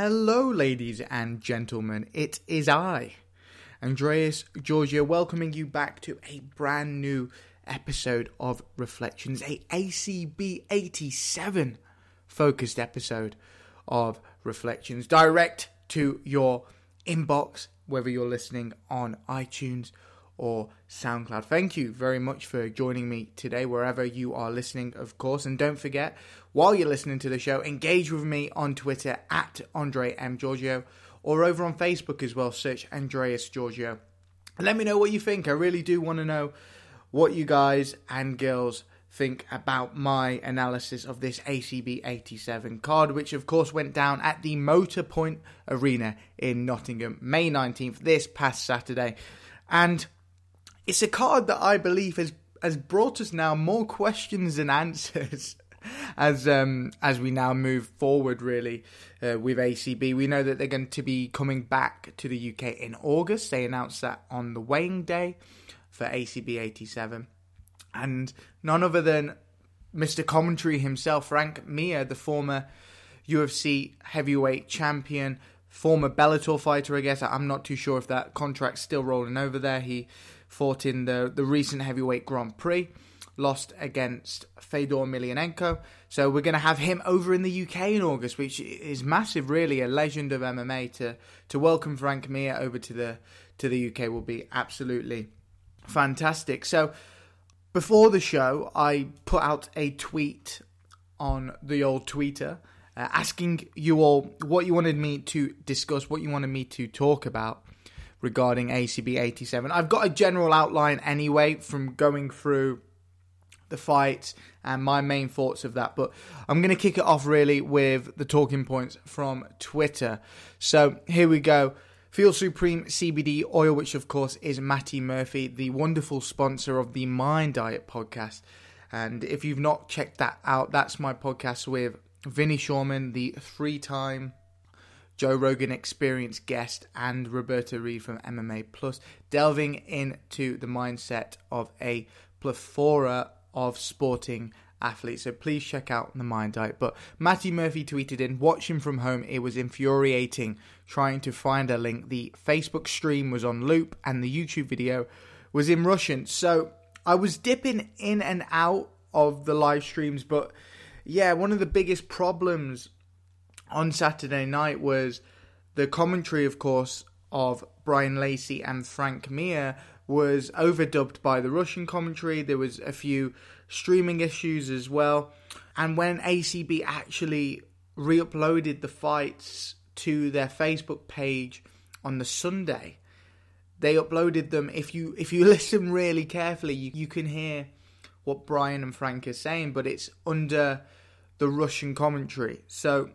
Hello, ladies and gentlemen. It is I, Andreas Georgiou, welcoming you back to a brand new episode of Reflections, a ACB 87 focused episode of Reflections, direct to your inbox, whether you're listening on iTunes or SoundCloud. Thank you very much for joining me today, wherever you are listening, of course. And don't forget, while you're listening to the show, engage with me on Twitter at Andre M. Giorgio or over on Facebook as well. Search Andreas Georgiou. Let me know what you think. I really do want to know what you guys and girls think about my analysis of this ACB 87 card, which of course went down at the Motorpoint Arena in Nottingham, May 19th, this past Saturday. And it's a card that I believe has has brought us now more questions than answers. As um, as we now move forward, really uh, with ACB, we know that they're going to be coming back to the UK in August. They announced that on the weighing day for ACB 87, and none other than Mr. Commentary himself, Frank Mir, the former UFC heavyweight champion, former Bellator fighter. I guess I'm not too sure if that contract's still rolling over there. He fought in the, the recent heavyweight Grand Prix, lost against Fedor Emelianenko. So we're going to have him over in the UK in August, which is massive, really, a legend of MMA. To to welcome Frank Mir over to the to the UK will be absolutely fantastic. So before the show, I put out a tweet on the old Twitter. Uh, asking you all what you wanted me to discuss, what you wanted me to talk about regarding ACB 87. I've got a general outline anyway from going through the fight and my main thoughts of that, but I'm going to kick it off really with the talking points from Twitter. So here we go. Feel Supreme CBD oil, which of course is Matty Murphy, the wonderful sponsor of the Mind Diet podcast. And if you've not checked that out, that's my podcast with Vinny Shoreman, the three time Joe Rogan Experience guest, and Roberta Reed from MMA Plus, delving into the mindset of a plethora of sporting athletes. So please check out the Mind Diet. But Matty Murphy tweeted in, watching from home, it was infuriating trying to find a link. The Facebook stream was on loop and the YouTube video was in Russian. So I was dipping in and out of the live streams, but yeah, one of the biggest problems on Saturday night was the commentary, of course, of Brian Lacey and Frank Mir was overdubbed by the Russian commentary. There was a few streaming issues as well. And when ACB actually re uploaded the fights to their Facebook page on the Sunday, they uploaded them. If you if you listen really carefully, you, you can hear what Brian and Frank are saying, but it's under the Russian commentary. So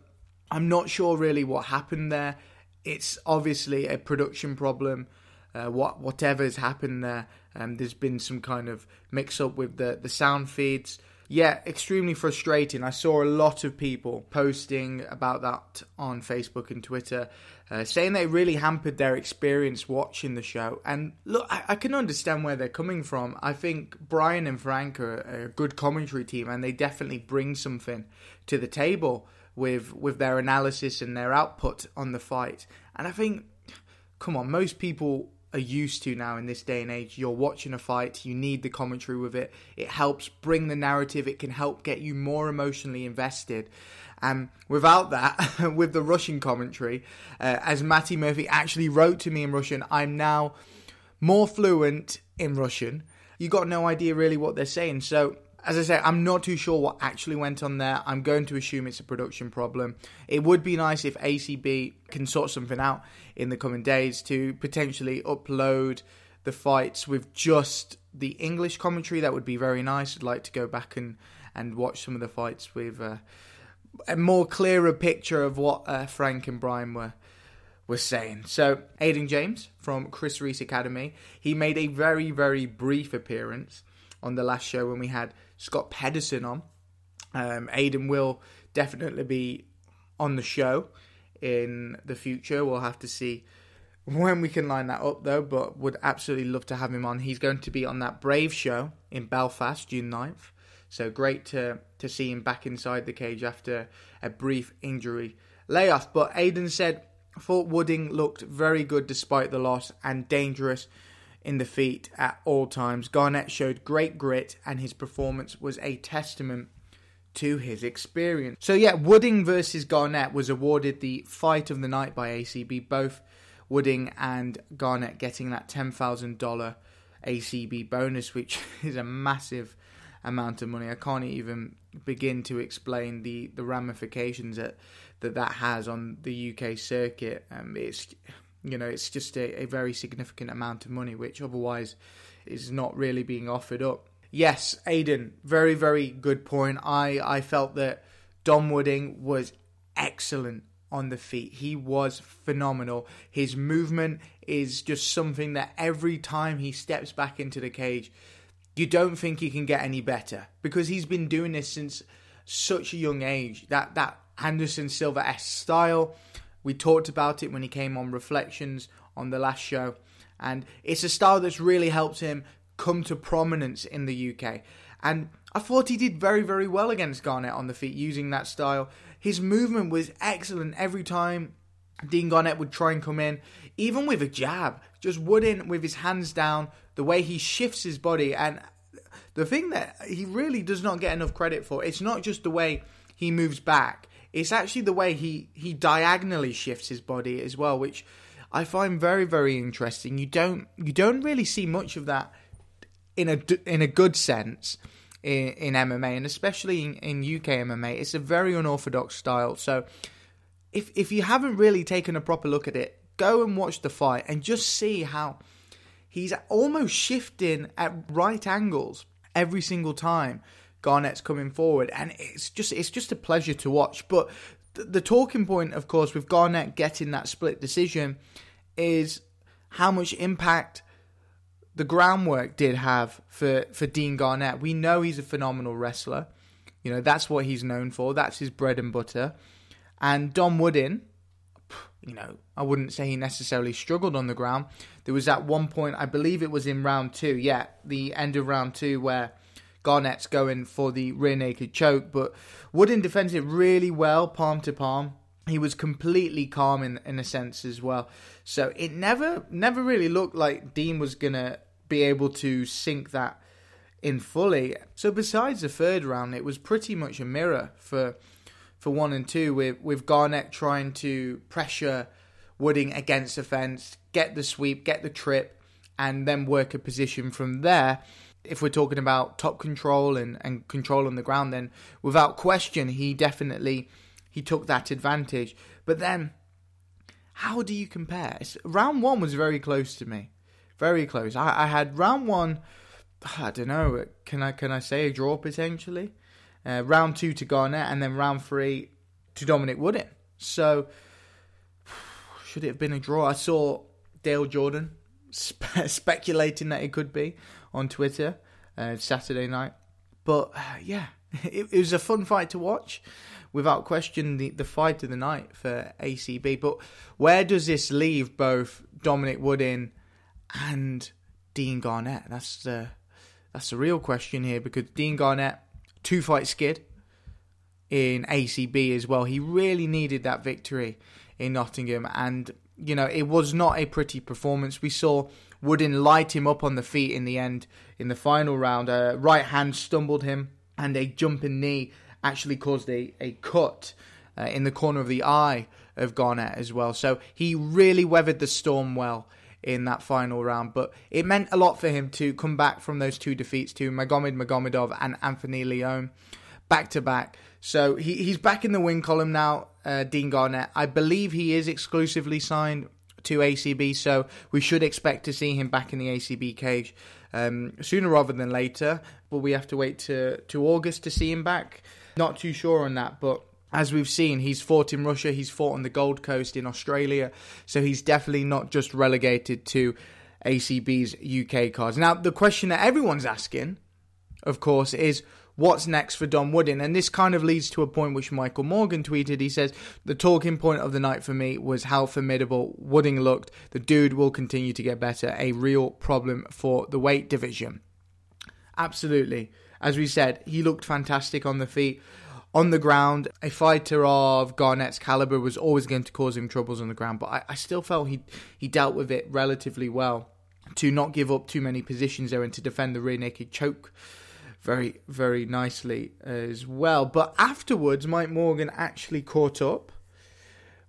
I'm not sure really what happened there. It's obviously a production problem. Uh, what whatever's happened there, um, there's been some kind of mix up with the the sound feeds. Yeah, extremely frustrating. I saw a lot of people posting about that on Facebook and Twitter, uh, saying they really hampered their experience watching the show. And look, I, I, can understand where they're coming from. I think Brian and Frank are a good commentary team, and they definitely bring something to the table with with their analysis and their output on the fight. And I think, come on, most people are used to now in this day and age. You're watching a fight, you need the commentary with it. It helps bring the narrative. It can help get you more emotionally invested. And without that, with the Russian commentary, uh, as Matty Murphy actually wrote to me in Russian, I'm now more fluent in Russian. You got no idea really what they're saying. So as I say, I'm not too sure what actually went on there. I'm going to assume it's a production problem. It would be nice if ACB can sort something out in the coming days to potentially upload the fights with just the English commentary. That would be very nice. I'd like to go back and, and watch some of the fights with uh, a more clearer picture of what uh, Frank and Brian were were saying. So, Aiden James from Chris Reese Academy, he made a very, very brief appearance on the last show when we had Scott Pedersen on. Um, Aiden will definitely be on the show in the future. We'll have to see when we can line that up though, but would absolutely love to have him on. He's going to be on that Brave show in Belfast June 9th. So great to to see him back inside the cage after a brief injury layoff. But Aiden said, Fort Wooding looked very good despite the loss and dangerous in the feet at all times. Garnett showed great grit, and his performance was a testament to his experience. So, yeah, Wooding versus Garnett was awarded the fight of the night by ACB, both Wooding and Garnett getting that $10,000 ACB bonus, which is a massive amount of money. I can't even begin to explain the, the ramifications that, that that has on the UK circuit. Um, it's you know it's just a, a very significant amount of money, which otherwise is not really being offered up. Yes, Aiden, very very good point. I I felt that Dom Wooding was excellent on the feet. He was phenomenal. His movement is just something that every time he steps back into the cage, you don't think he can get any better because he's been doing this since such a young age. That that Anderson Silva S style, we talked about it when he came on Reflections on the last show, and it's a style that's really helped him come to prominence in the UK. And I thought he did very, very well against Garnett on the feet using that style. His movement was excellent every time Dean Garnett would try and come in, even with a jab, just Wooding with his hands down, the way he shifts his body. And the thing that he really does not get enough credit for, it's not just the way he moves back, it's actually the way he, he diagonally shifts his body as well, which I find very, very interesting. You don't you don't really see much of that in a in a good sense in, in MMA, and especially in, in UK MMA. It's a very unorthodox style. So if if you haven't really taken a proper look at it, go and watch the fight and just see how he's almost shifting at right angles every single time Garnett's coming forward, and it's just it's just a pleasure to watch. But the, the talking point, of course, with Garnett getting that split decision is how much impact the groundwork did have for, for Dean Garnett. We know he's a phenomenal wrestler. You know, that's what he's known for. That's his bread and butter. And Dom Wooding, you know, I wouldn't say he necessarily struggled on the ground. There was at one point, I believe it was in round two, yeah, the end of round two, where Garnett's going for the rear naked choke, but Wooding defends it really well, palm to palm. He was completely calm in in a sense as well. So it never never really looked like Dean was gonna be able to sink that in fully. So besides the third round, it was pretty much a mirror for for one and two, with with Garnett trying to pressure Wooding against the fence, get the sweep, get the trip, and then work a position from there if we're talking about top control and, and control on the ground, then without question, he definitely he took that advantage. But then, how do you compare? round one was very close to me, very close. I, I had round one. I don't know. Can I can I say a draw potentially? Uh, round two to Garnett, and then round three to Dominic Wooding. So should it have been a draw? I saw Dale Jordan spe- speculating that it could be on Twitter uh, Saturday night. But uh, yeah, it, it, was a fun fight to watch, without question. The the fight of the night for ACB. But where does this leave both Dominic Wooding and Dean Garnett? That's the that's the real question here because Dean Garnett two fight skid in ACB as well. He really needed that victory in Nottingham, and you know it was not a pretty performance. We saw Wooding light him up on the feet in the end in the final round. A right hand stumbled him, and a jumping knee actually caused a, a cut uh, in the corner of the eye of Garnett as well. So he really weathered the storm well in that final round. But it meant a lot for him to come back from those two defeats to Magomed Magomedov and Anthony Leone back to back. So he, he's back in the win column now, uh, Dean Garnett. I believe he is exclusively signed to ACB, so we should expect to see him back in the ACB cage um, sooner rather than later. But we have to wait to, to August to see him back. Not too sure on that, but as we've seen, he's fought in Russia, he's fought on the Gold Coast in Australia, so he's definitely not just relegated to ACB's UK cards. Now, the question that everyone's asking, of course, is what's next for Dom Wooding? And this kind of leads to a point which Michael Morgan tweeted. He says, The talking point of the night for me was how formidable Wooding looked. The dude will continue to get better. A real problem for the weight division. Absolutely. As we said, he looked fantastic on the feet. on the ground, a fighter of Garnett's caliber was always going to cause him troubles on the ground, but I, I still felt he he dealt with it relatively well to not give up too many positions there and to defend the rear naked choke very, very nicely as well. But afterwards, Mike Morgan actually caught up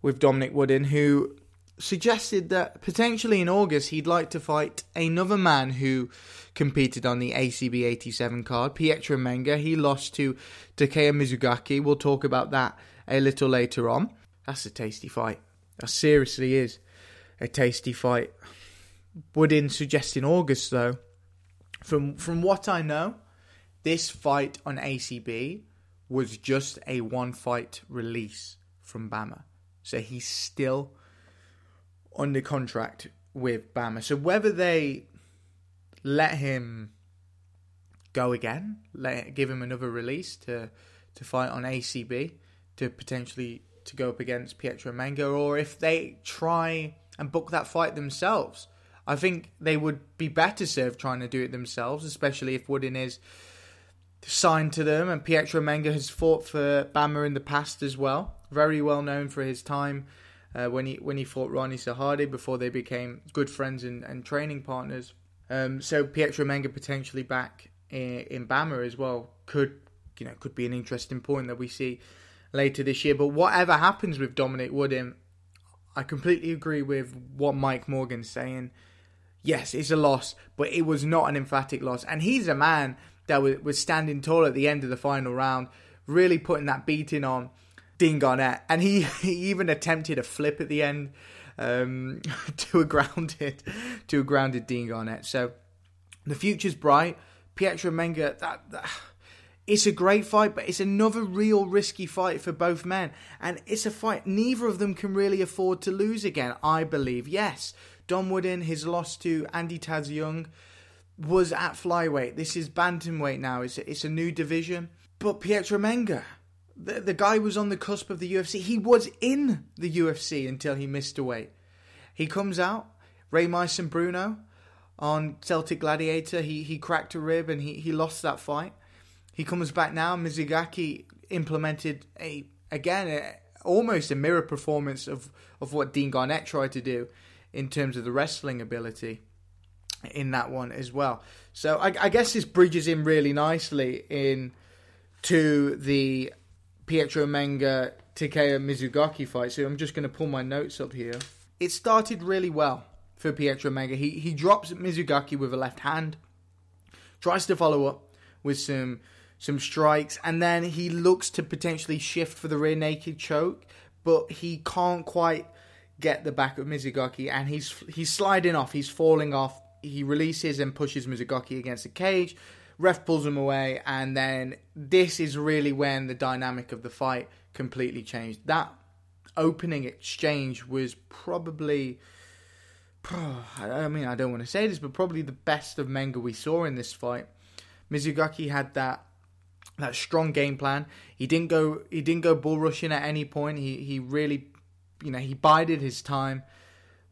with Dominic Wooding, who suggested that potentially in August he'd like to fight another man who competed on the ACB 87 card, Pietro Menga. He lost to Takeya Mizugaki. We'll talk about that a little later on. That's a tasty fight. That seriously is a tasty fight. Wooding suggesting August though. From from what I know, this fight on ACB was just a one fight release from BAMMA. So he's still under contract with BAMMA. So whether they let him go again, let give him another release to to fight on ACB to potentially to go up against Pietro Menga, or if they try and book that fight themselves, I think they would be better served trying to do it themselves, especially if Wooding is signed to them, and Pietro Menga has fought for BAMMA in the past as well. Very well known for his time uh, when he when he fought Rany Saadeh before they became good friends and, and training partners. Um, so Pietro Menga potentially back in, in BAMMA as well could you know could be an interesting point that we see later this year. But whatever happens with Dominic Wooding, I completely agree with what Mike Morgan's saying. Yes, it's a loss, but it was not an emphatic loss. And he's a man that was standing tall at the end of the final round, really putting that beating on Dean Garnett, and he, he even attempted a flip at the end um, to a grounded to a grounded Dean Garnett. So the future's bright. Pietro Menga, that, that it's a great fight, but it's another real risky fight for both men, and it's a fight neither of them can really afford to lose again. I believe. Yes, Dom Wooding, his loss to Andy Taz Young was at flyweight. This is bantamweight now. It's a, it's a new division. But Pietro Menga, the, the guy was on the cusp of the UFC. He was in the UFC until he missed a weight. He comes out, Raymison Bruno on Celtic Gladiator. He he cracked a rib and he, he lost that fight. He comes back now. Mizugaki implemented a again a, almost a mirror performance of, of what Dean Garnett tried to do in terms of the wrestling ability in that one as well. So I, I guess this bridges in really nicely in to the Pietro Menga Takeya Mizugaki fight. So I'm just going to pull my notes up here. It started really well for Pietro Menga. He he drops Mizugaki with a left hand, tries to follow up with some some strikes, and then he looks to potentially shift for the rear naked choke, but he can't quite get the back of Mizugaki, and he's he's sliding off. He's falling off he releases and pushes Mizugaki against the cage. Ref pulls him away, and then this is really when the dynamic of the fight completely changed. That opening exchange was probably. I mean, I don't want to say this, but probably the best of Menga we saw in this fight. Mizugaki had that that strong game plan. He didn't go he didn't go bull rushing at any point. He he really you know, he bided his time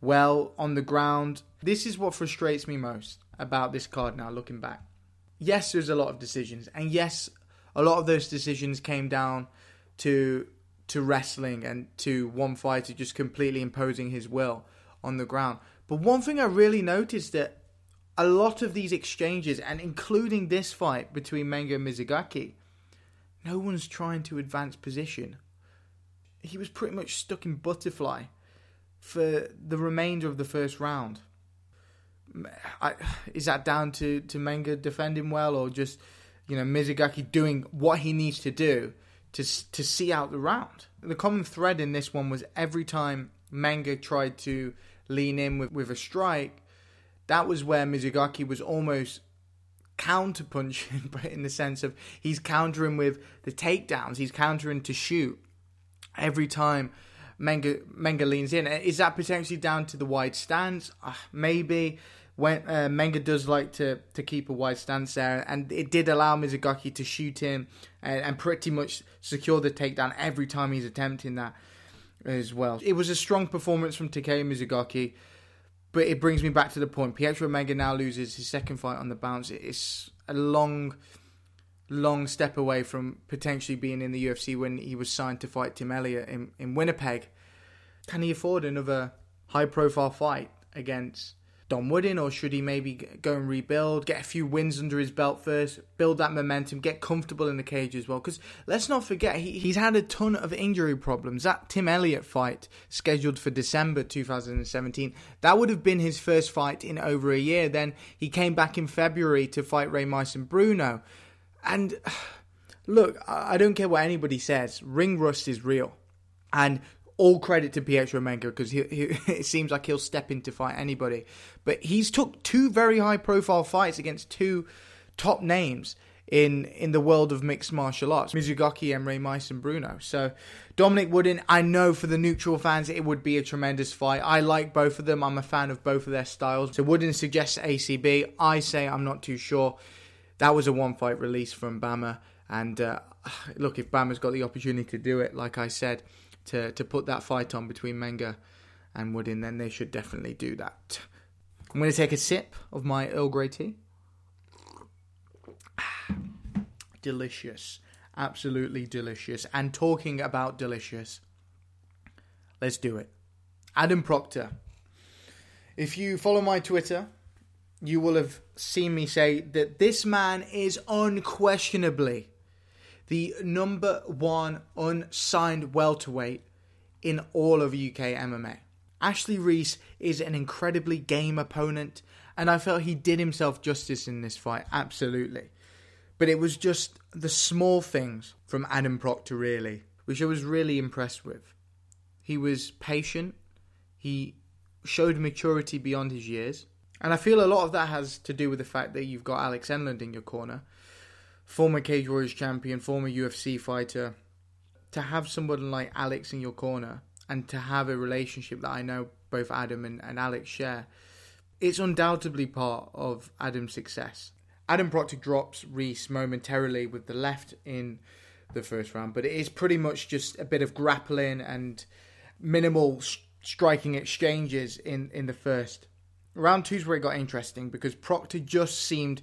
well on the ground this is what frustrates me most about this card now, looking back. Yes, there's a lot of decisions, and yes, a lot of those decisions came down to to wrestling and to one fighter just completely imposing his will on the ground. But one thing I really noticed that a lot of these exchanges, and including this fight between Menga and Mizugaki, no one's trying to advance position. He was pretty much stuck in butterfly for the remainder of the first round. I, is that down to to Menga defending well, or just you know Mizugaki doing what he needs to do to to see out the round? The common thread in this one was every time Menga tried to lean in with, with a strike, that was where Mizugaki was almost counterpunching, but in the sense of he's countering with the takedowns, he's countering to shoot every time Menga Menga leans in. Is that potentially down to the wide stance? Uh, maybe when uh, Menga does like to to keep a wide stance there, and it did allow Mizugaki to shoot him and, and pretty much secure the takedown every time he's attempting that as well. It was a strong performance from Takeya Mizugaki, but it brings me back to the point. Pietro Menga now loses his second fight on the bounce. It's a long, long step away from potentially being in the UFC when he was signed to fight Tim Elliott in, in Winnipeg. Can he afford another high profile fight against Dom Wooding, or should he maybe go and rebuild, get a few wins under his belt first, build that momentum, get comfortable in the cage as well? Because let's not forget, he, he's had a ton of injury problems. That Tim Elliott fight, scheduled for December 2017, that would have been his first fight in over a year. Then he came back in February to fight Raymison Bruno. And look, I don't care what anybody says, ring rust is real. And all credit to Pietro Menga because he, he, it seems like he'll step in to fight anybody. But he's took two very high profile fights against two top names in in the world of mixed martial arts, Mizugaki and Raymison Bruno. So Dominic Wooding, I know for the neutral fans it would be a tremendous fight. I like both of them. I'm a fan of both of their styles. So Wooding suggests ACB. I say I'm not too sure. That was a one fight release from BAMMA. And uh, look, if BAMMA's got the opportunity to do it, like I said, to, to put that fight on between Menga and Wooding, then they should definitely do that. I'm going to take a sip of my Earl Grey tea. delicious. Absolutely delicious. And talking about delicious, let's do it. Adam Proctor. If you follow my Twitter, you will have seen me say that this man is unquestionably the number one unsigned welterweight in all of UK MMA. Ashley Reese is an incredibly game opponent, and I felt he did himself justice in this fight, absolutely. But it was just the small things from Adam Proctor, really, which I was really impressed with. He was patient, he showed maturity beyond his years, and I feel a lot of that has to do with the fact that you've got Alex Enlund in your corner, former Cage Warriors champion, former UFC fighter, to have someone like Alex in your corner and to have a relationship that I know both Adam and, and Alex share, it's undoubtedly part of Adam's success. Adam Proctor drops Reese momentarily with the left in the first round, but it is pretty much just a bit of grappling and minimal striking exchanges in, in the first. Round two's where it got interesting because Proctor just seemed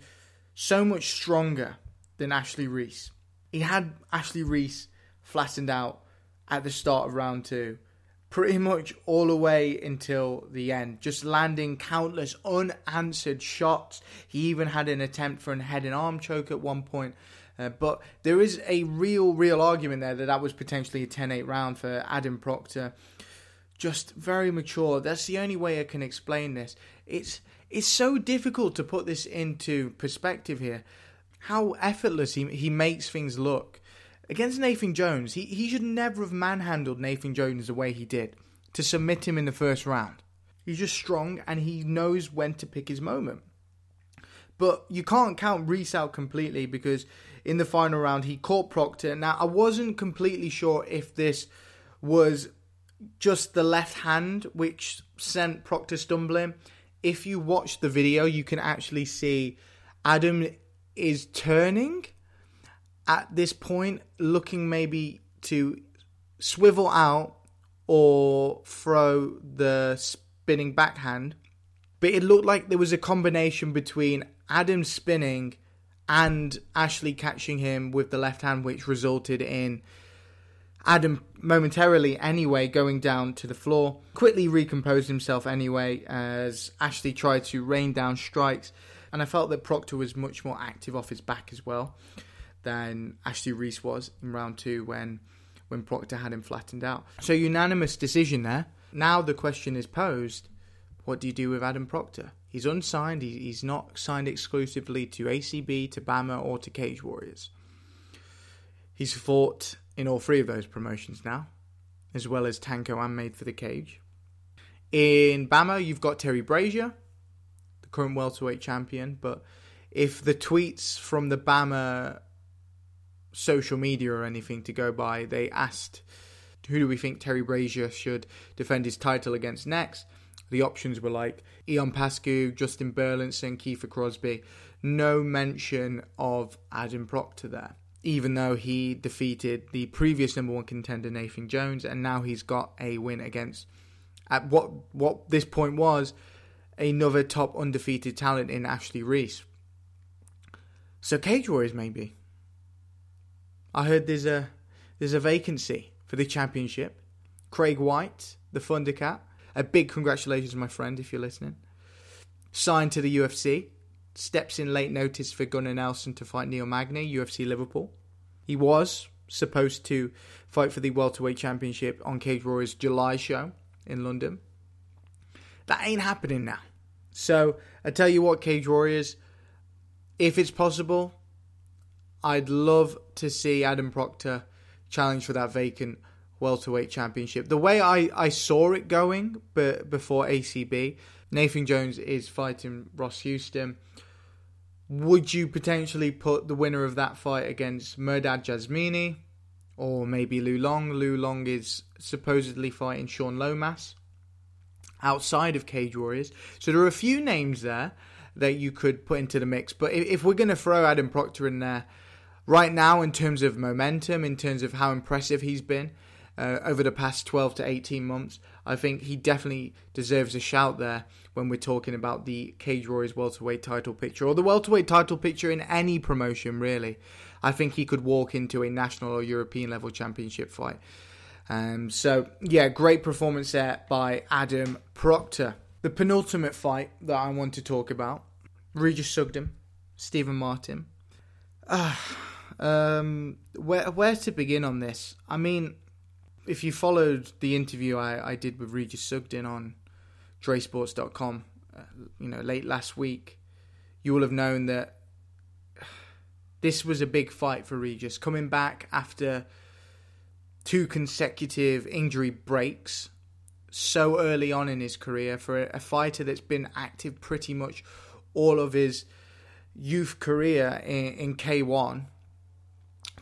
so much stronger than Ashley Reese. He had Ashley Reese flattened out at the start of round two, pretty much all the way until the end, just landing countless unanswered shots. He even had an attempt for a head and arm choke at one point. Uh, but there is a real, real argument there that that was potentially a 10 8 round for Adam Proctor. Just very mature. That's the only way I can explain this. It's it's so difficult to put this into perspective here how effortless he, he makes things look. Against Nathan Jones, he, he should never have manhandled Nathan Jones the way he did to submit him in the first round. He's just strong and he knows when to pick his moment. But you can't count Reese out completely because in the final round he caught Proctor. Now, I wasn't completely sure if this was just the left hand which sent Proctor stumbling. If you watch the video, you can actually see Adam is turning at this point, looking maybe to swivel out or throw the spinning backhand. But it looked like there was a combination between Adam spinning and Ashley catching him with the left hand, which resulted in Adam momentarily anyway going down to the floor. Quickly recomposed himself anyway as Ashley tried to rain down strikes and I felt that Proctor was much more active off his back as well than Ashley Reese was in round two when when Proctor had him flattened out. So unanimous decision there. Now the question is posed: What do you do with Adam Proctor? He's unsigned. he's not signed exclusively to ACB, to BAMMA, or to Cage Warriors. He's fought in all three of those promotions now, as well as Tanko and Made for the Cage. In BAMMA, you've got Terry Brazier, the current welterweight champion. But if the tweets from the BAMMA social media or anything to go by, they asked who do we think Terry Brazier should defend his title against next. The options were like Ion Pascu, Justin Burlinson, Kiefer Crosby. No mention of Adam Proctor there, even though he defeated the previous number one contender Nathan Jones, and now he's got a win against at what what this point was another top undefeated talent in Ashley Reese. So Cage Warriors maybe. I heard there's a there's a vacancy for the championship. Craig White, the Thundercat, a big congratulations, my friend, if you're listening. Signed to the UFC, steps in late notice for Gunnar Nelson to fight Neil Magny, UFC Liverpool. He was supposed to fight for the welterweight championship on Cage Warriors July show in London. That ain't happening now. So I tell you what, Cage Warriors, if it's possible, I'd love to see Adam Proctor challenge for that vacant welterweight championship. The way I, I saw it going but before ACB, Nathan Jones is fighting Ross Houston. Would you potentially put the winner of that fight against Mehrdad Janzemini or maybe Liu Long? Liu Long is supposedly fighting Sean Lomas outside of Cage Warriors. So there are a few names there that you could put into the mix. But if we're going to throw Adam Proctor in there right now, in terms of momentum, in terms of how impressive he's been uh, over the past 12 to 18 months, I think he definitely deserves a shout there when we're talking about the Cage Warriors welterweight title picture or the welterweight title picture in any promotion, really. I think he could walk into a national or European level championship fight. Um, so, yeah, great performance there by Adam Proctor. The penultimate fight that I want to talk about Regis Sugden, Stephen Martin. Uh, um, where, where to begin on this? I mean, if you followed the interview I, I did with Regis Sugden on DreSports.com, uh, you know, late last week, you will have known that this was a big fight for Regis. Coming back after two consecutive injury breaks so early on in his career for a, fighter that's been active pretty much all of his youth career in, in K1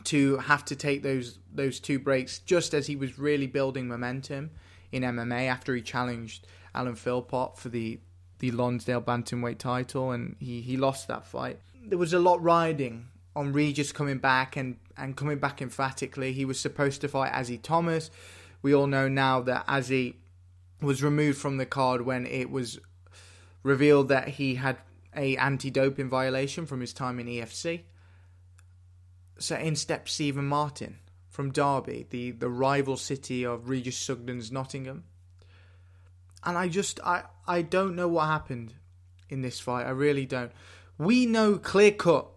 to have to take those those two breaks just as he was really building momentum in MMA after he challenged Alan Philpott for the the Lonsdale bantamweight title and he, he lost that fight. There was a lot riding on Regis coming back and, and coming back emphatically. He was supposed to fight Azzy Thomas. We all know now that Azzy was removed from the card when it was revealed that he had a anti-doping violation from his time in EFC. So in steps Stephen Martin from Derby, the, the rival city of Regis Sugden's Nottingham. And I just I I don't know what happened in this fight. I really don't. We know clear cut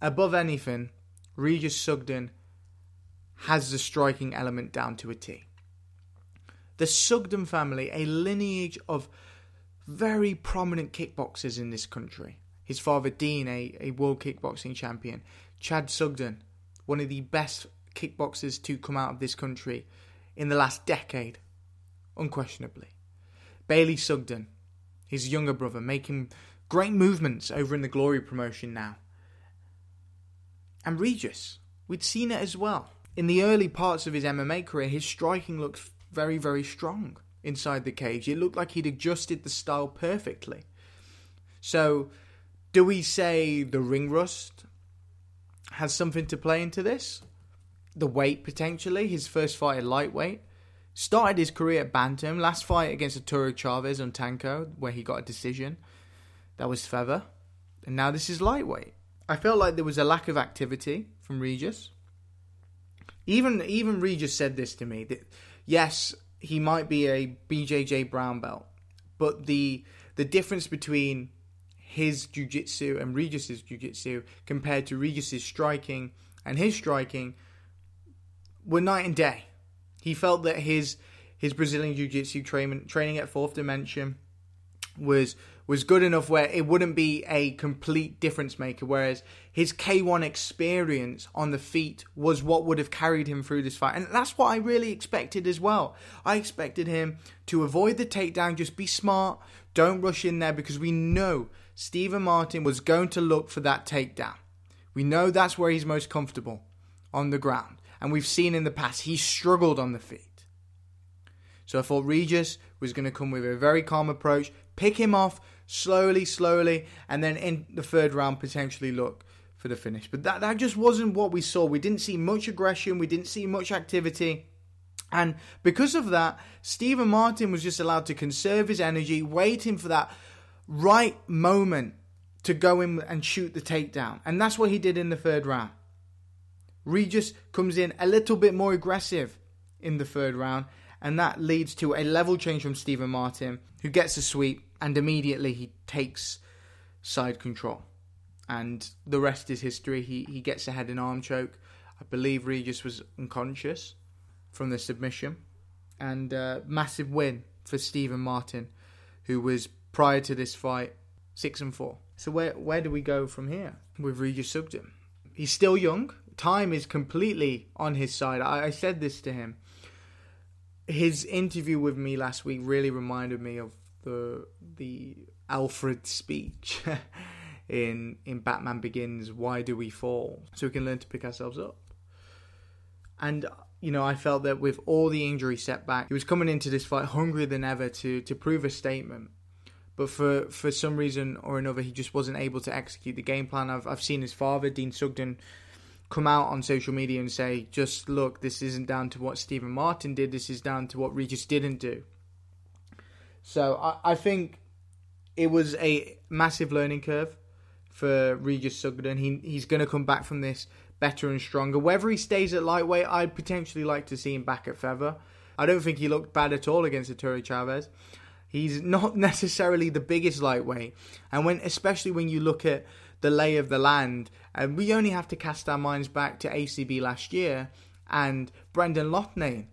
above anything, Regis Sugden has the striking element down to a T. The Sugden family, a lineage of very prominent kickboxers in this country. His father, Dean, a, a world kickboxing champion. Chad Sugden, one of the best kickboxers to come out of this country in the last decade, unquestionably. Bailey Sugden, his younger brother, making great movements over in the Glory promotion now and Regis. We'd seen it as well. In the early parts of his MMA career, his striking looked very, very strong inside the cage. It looked like he'd adjusted the style perfectly. So, do we say the ring rust has something to play into this? The weight potentially. His first fight at lightweight. Started his career at Bantam. Last fight against Arturo Chavez on Tanko, where he got a decision. That was feather. And now this is lightweight. I felt like there was a lack of activity from Regis. Even even Regis said this to me that yes, he might be a BJJ brown belt, but the the difference between his jiu-jitsu and Regis's jiu-jitsu compared to Regis's striking and his striking were night and day. He felt that his his Brazilian jiu-jitsu training training at fourth dimension was was good enough where it wouldn't be a complete difference maker. Whereas his K1 experience on the feet was what would have carried him through this fight. And that's what I really expected as well. I expected him to avoid the takedown, just be smart, don't rush in there because we know Stephen Martin was going to look for that takedown. We know that's where he's most comfortable on the ground. And we've seen in the past he struggled on the feet. So I thought Regis was going to come with a very calm approach, pick him off, slowly, slowly, and then in the third round potentially look for the finish. But that, that just wasn't what we saw. We didn't see much aggression, we didn't see much activity. And because of that, Stephen Martin was just allowed to conserve his energy, waiting for that right moment to go in and shoot the takedown. And that's what he did in the third round. Regis comes in a little bit more aggressive in the third round, and that leads to a level change from Stephen Martin, who gets a sweep, and immediately he takes side control. And the rest is history. He he gets ahead in arm choke. I believe Regis was unconscious from the submission, and massive win for Stephen Martin, who was prior to this fight six and four. So where where do we go from here with Regis Sugden? He's still young. Time is completely on his side. I, I said this to him. His interview with me last week really reminded me of the the Alfred speech in in Batman Begins. Why do we fall? So we can learn to pick ourselves up. And you know, I felt that with all the injury setback, he was coming into this fight hungrier than ever to to prove a statement. But for, for some reason or another, he just wasn't able to execute the game plan. I've I've seen his father, Dean Sugden, come out on social media and say, just look, this isn't down to what Stephen Martin did. This is down to what Regis didn't do. So I, I think it was a massive learning curve for Regis Sugden. He he's going to come back from this better and stronger. Whether he stays at lightweight, I'd potentially like to see him back at feather. I don't think he looked bad at all against Arturo Chavez. He's not necessarily the biggest lightweight, and when especially when you look at the lay of the land, and we only have to cast our minds back to ACB last year and Brendan Loughnane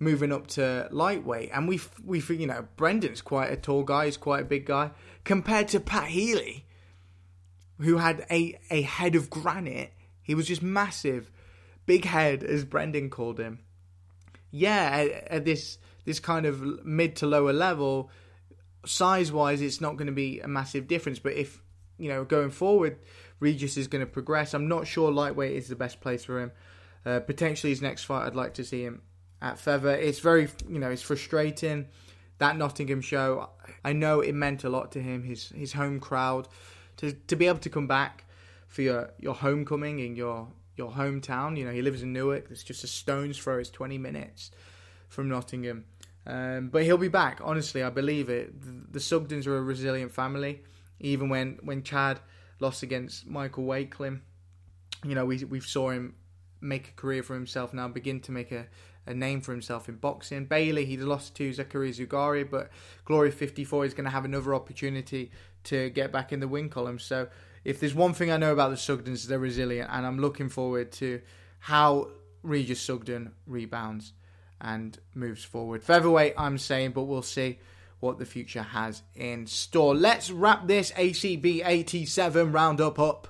moving up to lightweight, and we we you know Brendan's quite a tall guy, he's quite a big guy compared to Pat Healy, who had a a head of granite. He was just massive, big head, as Brendan called him. Yeah, at, at this this kind of mid to lower level, size wise, it's not going to be a massive difference. But if you know going forward, Regis is going to progress. I'm not sure lightweight is the best place for him. Uh, potentially his next fight, I'd like to see him at feather. It's very you know it's frustrating that Nottingham show. I know it meant a lot to him, his his home crowd, to to be able to come back for your, your homecoming in your your hometown. You know, he lives in Newark. It's just a stone's throw. It's 20 minutes from Nottingham. Um, but he'll be back. Honestly, I believe it. The, the Sugdens are a resilient family. Even when, when Chad lost against Michael Wakelin, you know, we we saw him make a career for himself now, begin to make a, a name for himself in boxing. Bailey, he lost to Zakaria Zouggary, but Glory 54 is going to have another opportunity to get back in the win column. So if there's one thing I know about the Sugdens, they're resilient, and I'm looking forward to how Regis Sugden rebounds and moves forward. Featherweight, I'm saying, but we'll see what the future has in store. Let's wrap this ACB 87 roundup up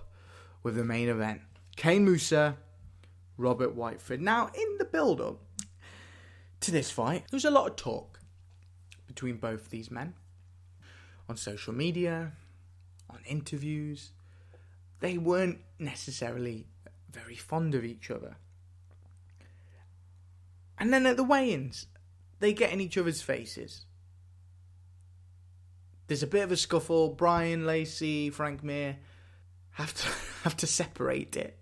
with the main event. Kane Mousah, Robert Whiteford. Now, in the build up to this fight, there was a lot of talk between both these men on social media, on interviews, they weren't necessarily very fond of each other. And then at the weigh ins, they get in each other's faces. There's a bit of a scuffle. Brian Lacey, Frank Mir have to have to separate it.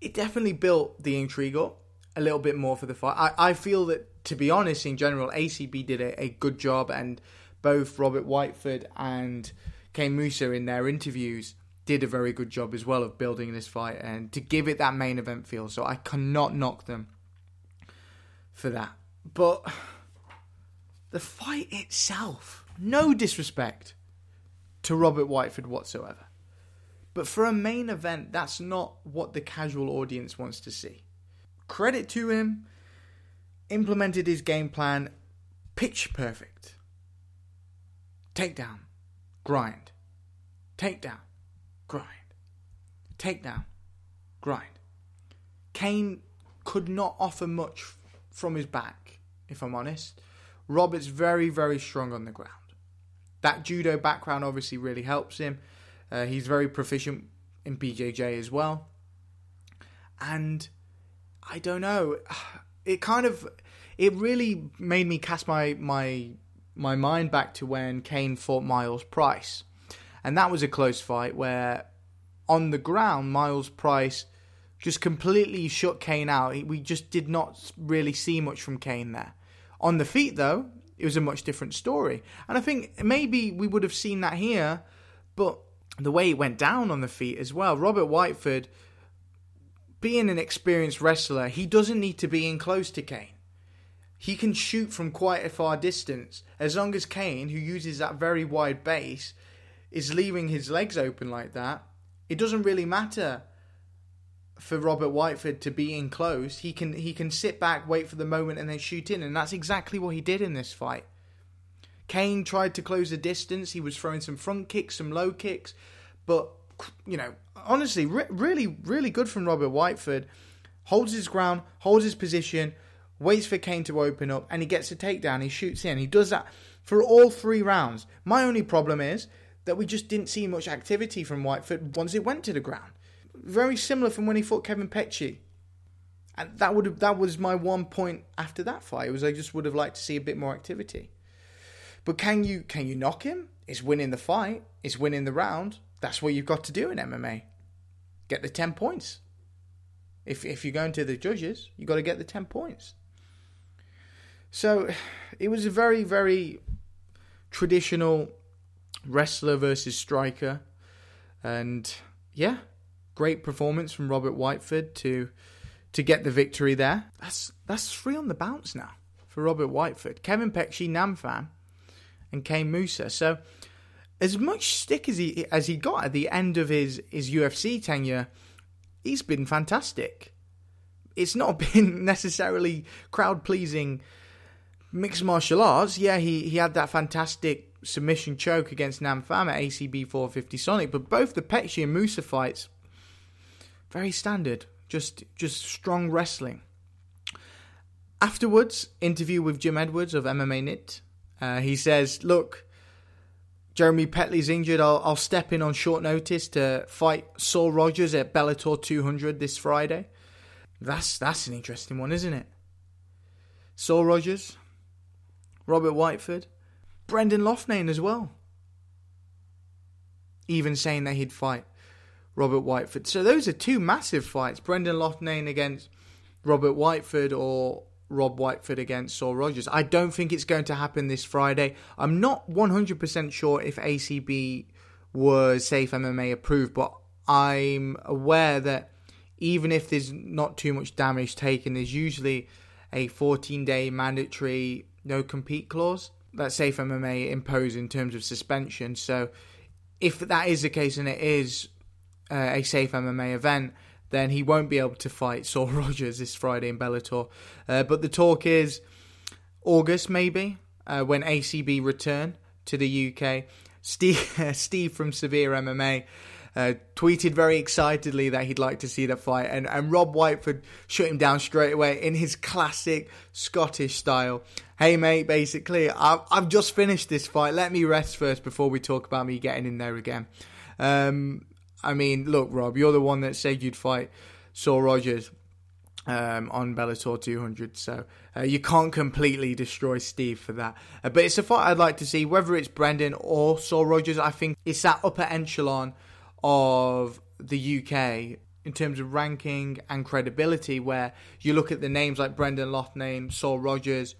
It definitely built the intrigue up a little bit more for the fight. I, I feel that, to be honest, in general, ACB did a, a good job, and both Robert Whiteford and Kane Mousah in their interviews did a very good job as well of building this fight and to give it that main event feel. So I cannot knock them for that. But the fight itself, no disrespect to Robert Whiteford whatsoever. But for a main event, that's not what the casual audience wants to see. Credit to him, implemented his game plan, pitch perfect. Takedown, grind, takedown, grind. Takedown, grind. Kane could not offer much from his back, if I'm honest. Robert's very, very strong on the ground. That judo background obviously really helps him. Uh, he's very proficient in BJJ as well. And I don't know, it kind of it really made me cast my my my mind back to when Kane fought Miles Price and that was a close fight where on the ground, Miles Price just completely shut Kane out. We just did not really see much from Kane there. On the feet, though, it was a much different story. And I think maybe we would have seen that here, but the way it went down on the feet as well, Robert Whiteford being an experienced wrestler, he doesn't need to be in close to Kane. He can shoot from quite a far distance as long as Kane, who uses that very wide base, is leaving his legs open like that. It doesn't really matter for Robert Whiteford to be in close. He can he can sit back, wait for the moment, and then shoot in, and that's exactly what he did in this fight. Kane tried to close the distance. He was throwing some front kicks, some low kicks, but you know, honestly, re- really, really good from Robert Whiteford. Holds his ground, holds his position, waits for Kane to open up, and he gets a takedown. He shoots in. He does that for all three rounds. My only problem is that we just didn't see much activity from Whiteford once it went to the ground. Very similar from when he fought Kevin Petchey. And that would have, that was my one point after that fight. Was I just would have liked to see a bit more activity. But can you can you knock him? It's winning the fight. It's winning the round. That's what you've got to do in MMA. Get the ten points. If if you're going to the judges, you got to get the ten points. So it was a very very traditional wrestler versus striker, and yeah, great performance from Robert Whiteford to to get the victory there. That's that's three on the bounce now for Robert Whiteford. Kevin Petchey, Nam and Kane Mousah. So as much stick as he as he got at the end of his his UFC tenure, he's been fantastic. It's not been necessarily crowd pleasing mixed martial arts. Yeah, he he had that fantastic submission choke against Nam Phan at ACB 450 Sonic, but both the Petchey and Mousah fights very standard, just just strong wrestling. Afterwards, interview with Jim Edwards of MMA Nit. Uh, he says, "Look, Jeremy Petley's injured. I'll, I'll step in on short notice to fight Saul Rogers at Bellator 200 this Friday. That's that's an interesting one, isn't it? Saul Rogers, Robert Whiteford, Brendan Loughnane as well. Even saying that he'd fight Robert Whiteford. So those are two massive fights. Brendan Loughnane against Robert Whiteford or Rob Whiteford against Saul Rogers. I don't think it's going to happen this Friday. I'm not 100% sure if ACB was Safe MMA approved, but I'm aware that even if there's not too much damage taken, there's usually a 14 day mandatory no compete clause that Safe MMA impose in terms of suspension. So if that is the case and it is uh, a Safe MMA event, then he won't be able to fight Saul Rogers this Friday in Bellator. Uh, but the talk is August maybe uh, when ACB return to the UK. Steve, Steve from Severe MMA uh, tweeted very excitedly that he'd like to see the fight, and, and Rob Whiteford shut him down straight away in his classic Scottish style. Hey mate, basically, I've, I've just finished this fight. Let me rest first before we talk about me getting in there again. Um, I mean, look, Rob, you're the one that said you'd fight Saul Rogers um, on Bellator 200, so uh, you can't completely destroy Steve for that. Uh, but it's a fight I'd like to see, whether it's Brendan or Saul Rogers. I think it's that upper echelon of the UK in terms of ranking and credibility, where you look at the names like Brendan Loughnane, Saul Rogers,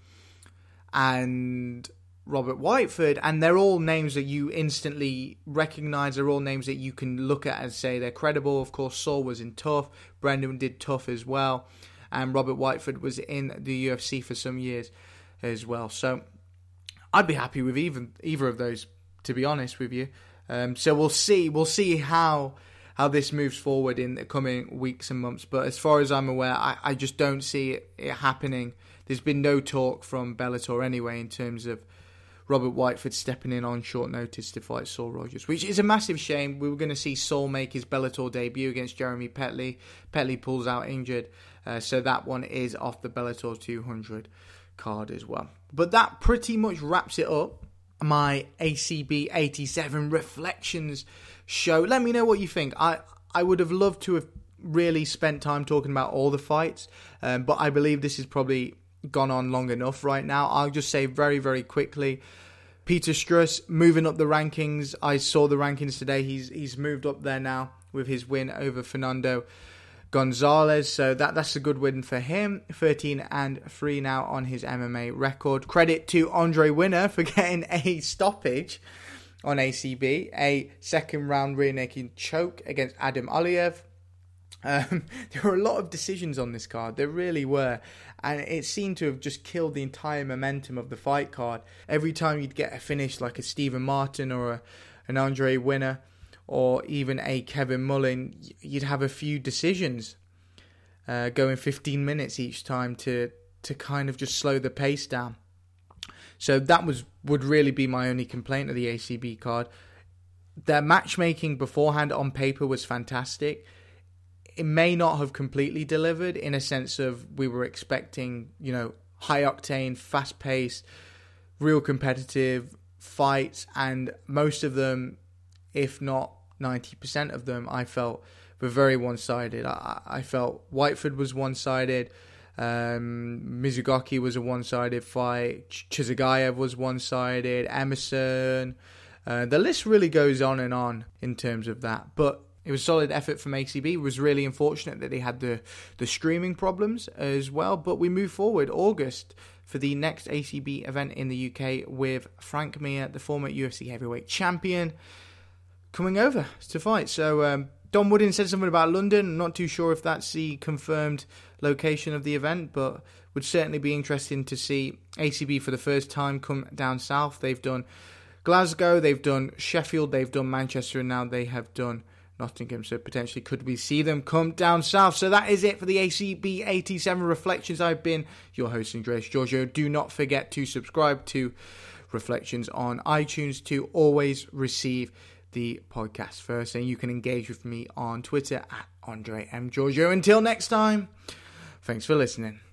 and Robert Whiteford, and they're all names that you instantly recognize. They're all names that you can look at and say they're credible. Of course, Saul was in TUF, Brendan did TUF as well, and Robert Whiteford was in the UFC for some years as well. So I'd be happy with even either of those, to be honest with you. Um, so we'll see. We'll see how how this moves forward in the coming weeks and months. But as far as I'm aware, I, I just don't see it, it happening. There's been no talk from Bellator anyway in terms of Robert Whiteford stepping in on short notice to fight Saul Rogers, which is a massive shame. We were going to see Saul make his Bellator debut against Jeremy Petley. Petley pulls out injured, uh, so that one is off the Bellator 200 card as well. But that pretty much wraps it up. My ACB 87 reflections show. Let me know what you think. I I would have loved to have really spent time talking about all the fights, um, but I believe this is probably gone on long enough right now. I'll just say very, very quickly. Peter Strus moving up the rankings. I saw the rankings today. He's he's moved up there now with his win over Fernando Gonzalez. So that that's a good win for him. 13 and 3 now on his MMA record. Credit to Andre Winner for getting a stoppage on ACB, a second round rear naked choke against Adam Aliev. Um, there were a lot of decisions on this card. There really were. And it seemed to have just killed the entire momentum of the fight card. Every time you'd get a finish like a Stephen Martin or a, an Andre Winner or even a Kevin Mullen, you'd have a few decisions uh, going 15 minutes each time to to kind of just slow the pace down. So that was would really be my only complaint of the ACB card. Their matchmaking beforehand on paper was fantastic. It may not have completely delivered in a sense of we were expecting, you know, high octane, fast paced, real competitive fights, and most of them, if not 90% of them, I felt were very one sided. I, I, felt Whiteford was one sided. Um, Mizugaki was a one-sided fight. Ch- Chisagayev was one-sided. Emerson. Uh, the list really goes on and on in terms of that. But it was a solid effort from ACB. It was really unfortunate that they had the the streaming problems as well. But we move forward August for the next ACB event in the UK with Frank Mir, the former UFC heavyweight champion, coming over to fight. So um, Dom Wooding said something about London. I'm not too sure if that's the confirmed location of the event, but would certainly be interesting to see ACB for the first time come down south. They've done Glasgow, they've done Sheffield, they've done Manchester, and now they have done Nottingham. So potentially, could we see them come down south? So that is it for the ACB 87 Reflections. I've been your host, Andreas Georgiou. Do not forget to subscribe to Reflections on iTunes to always receive the podcast first. And you can engage with me on Twitter at Andre M. Giorgio. Until next time, thanks for listening.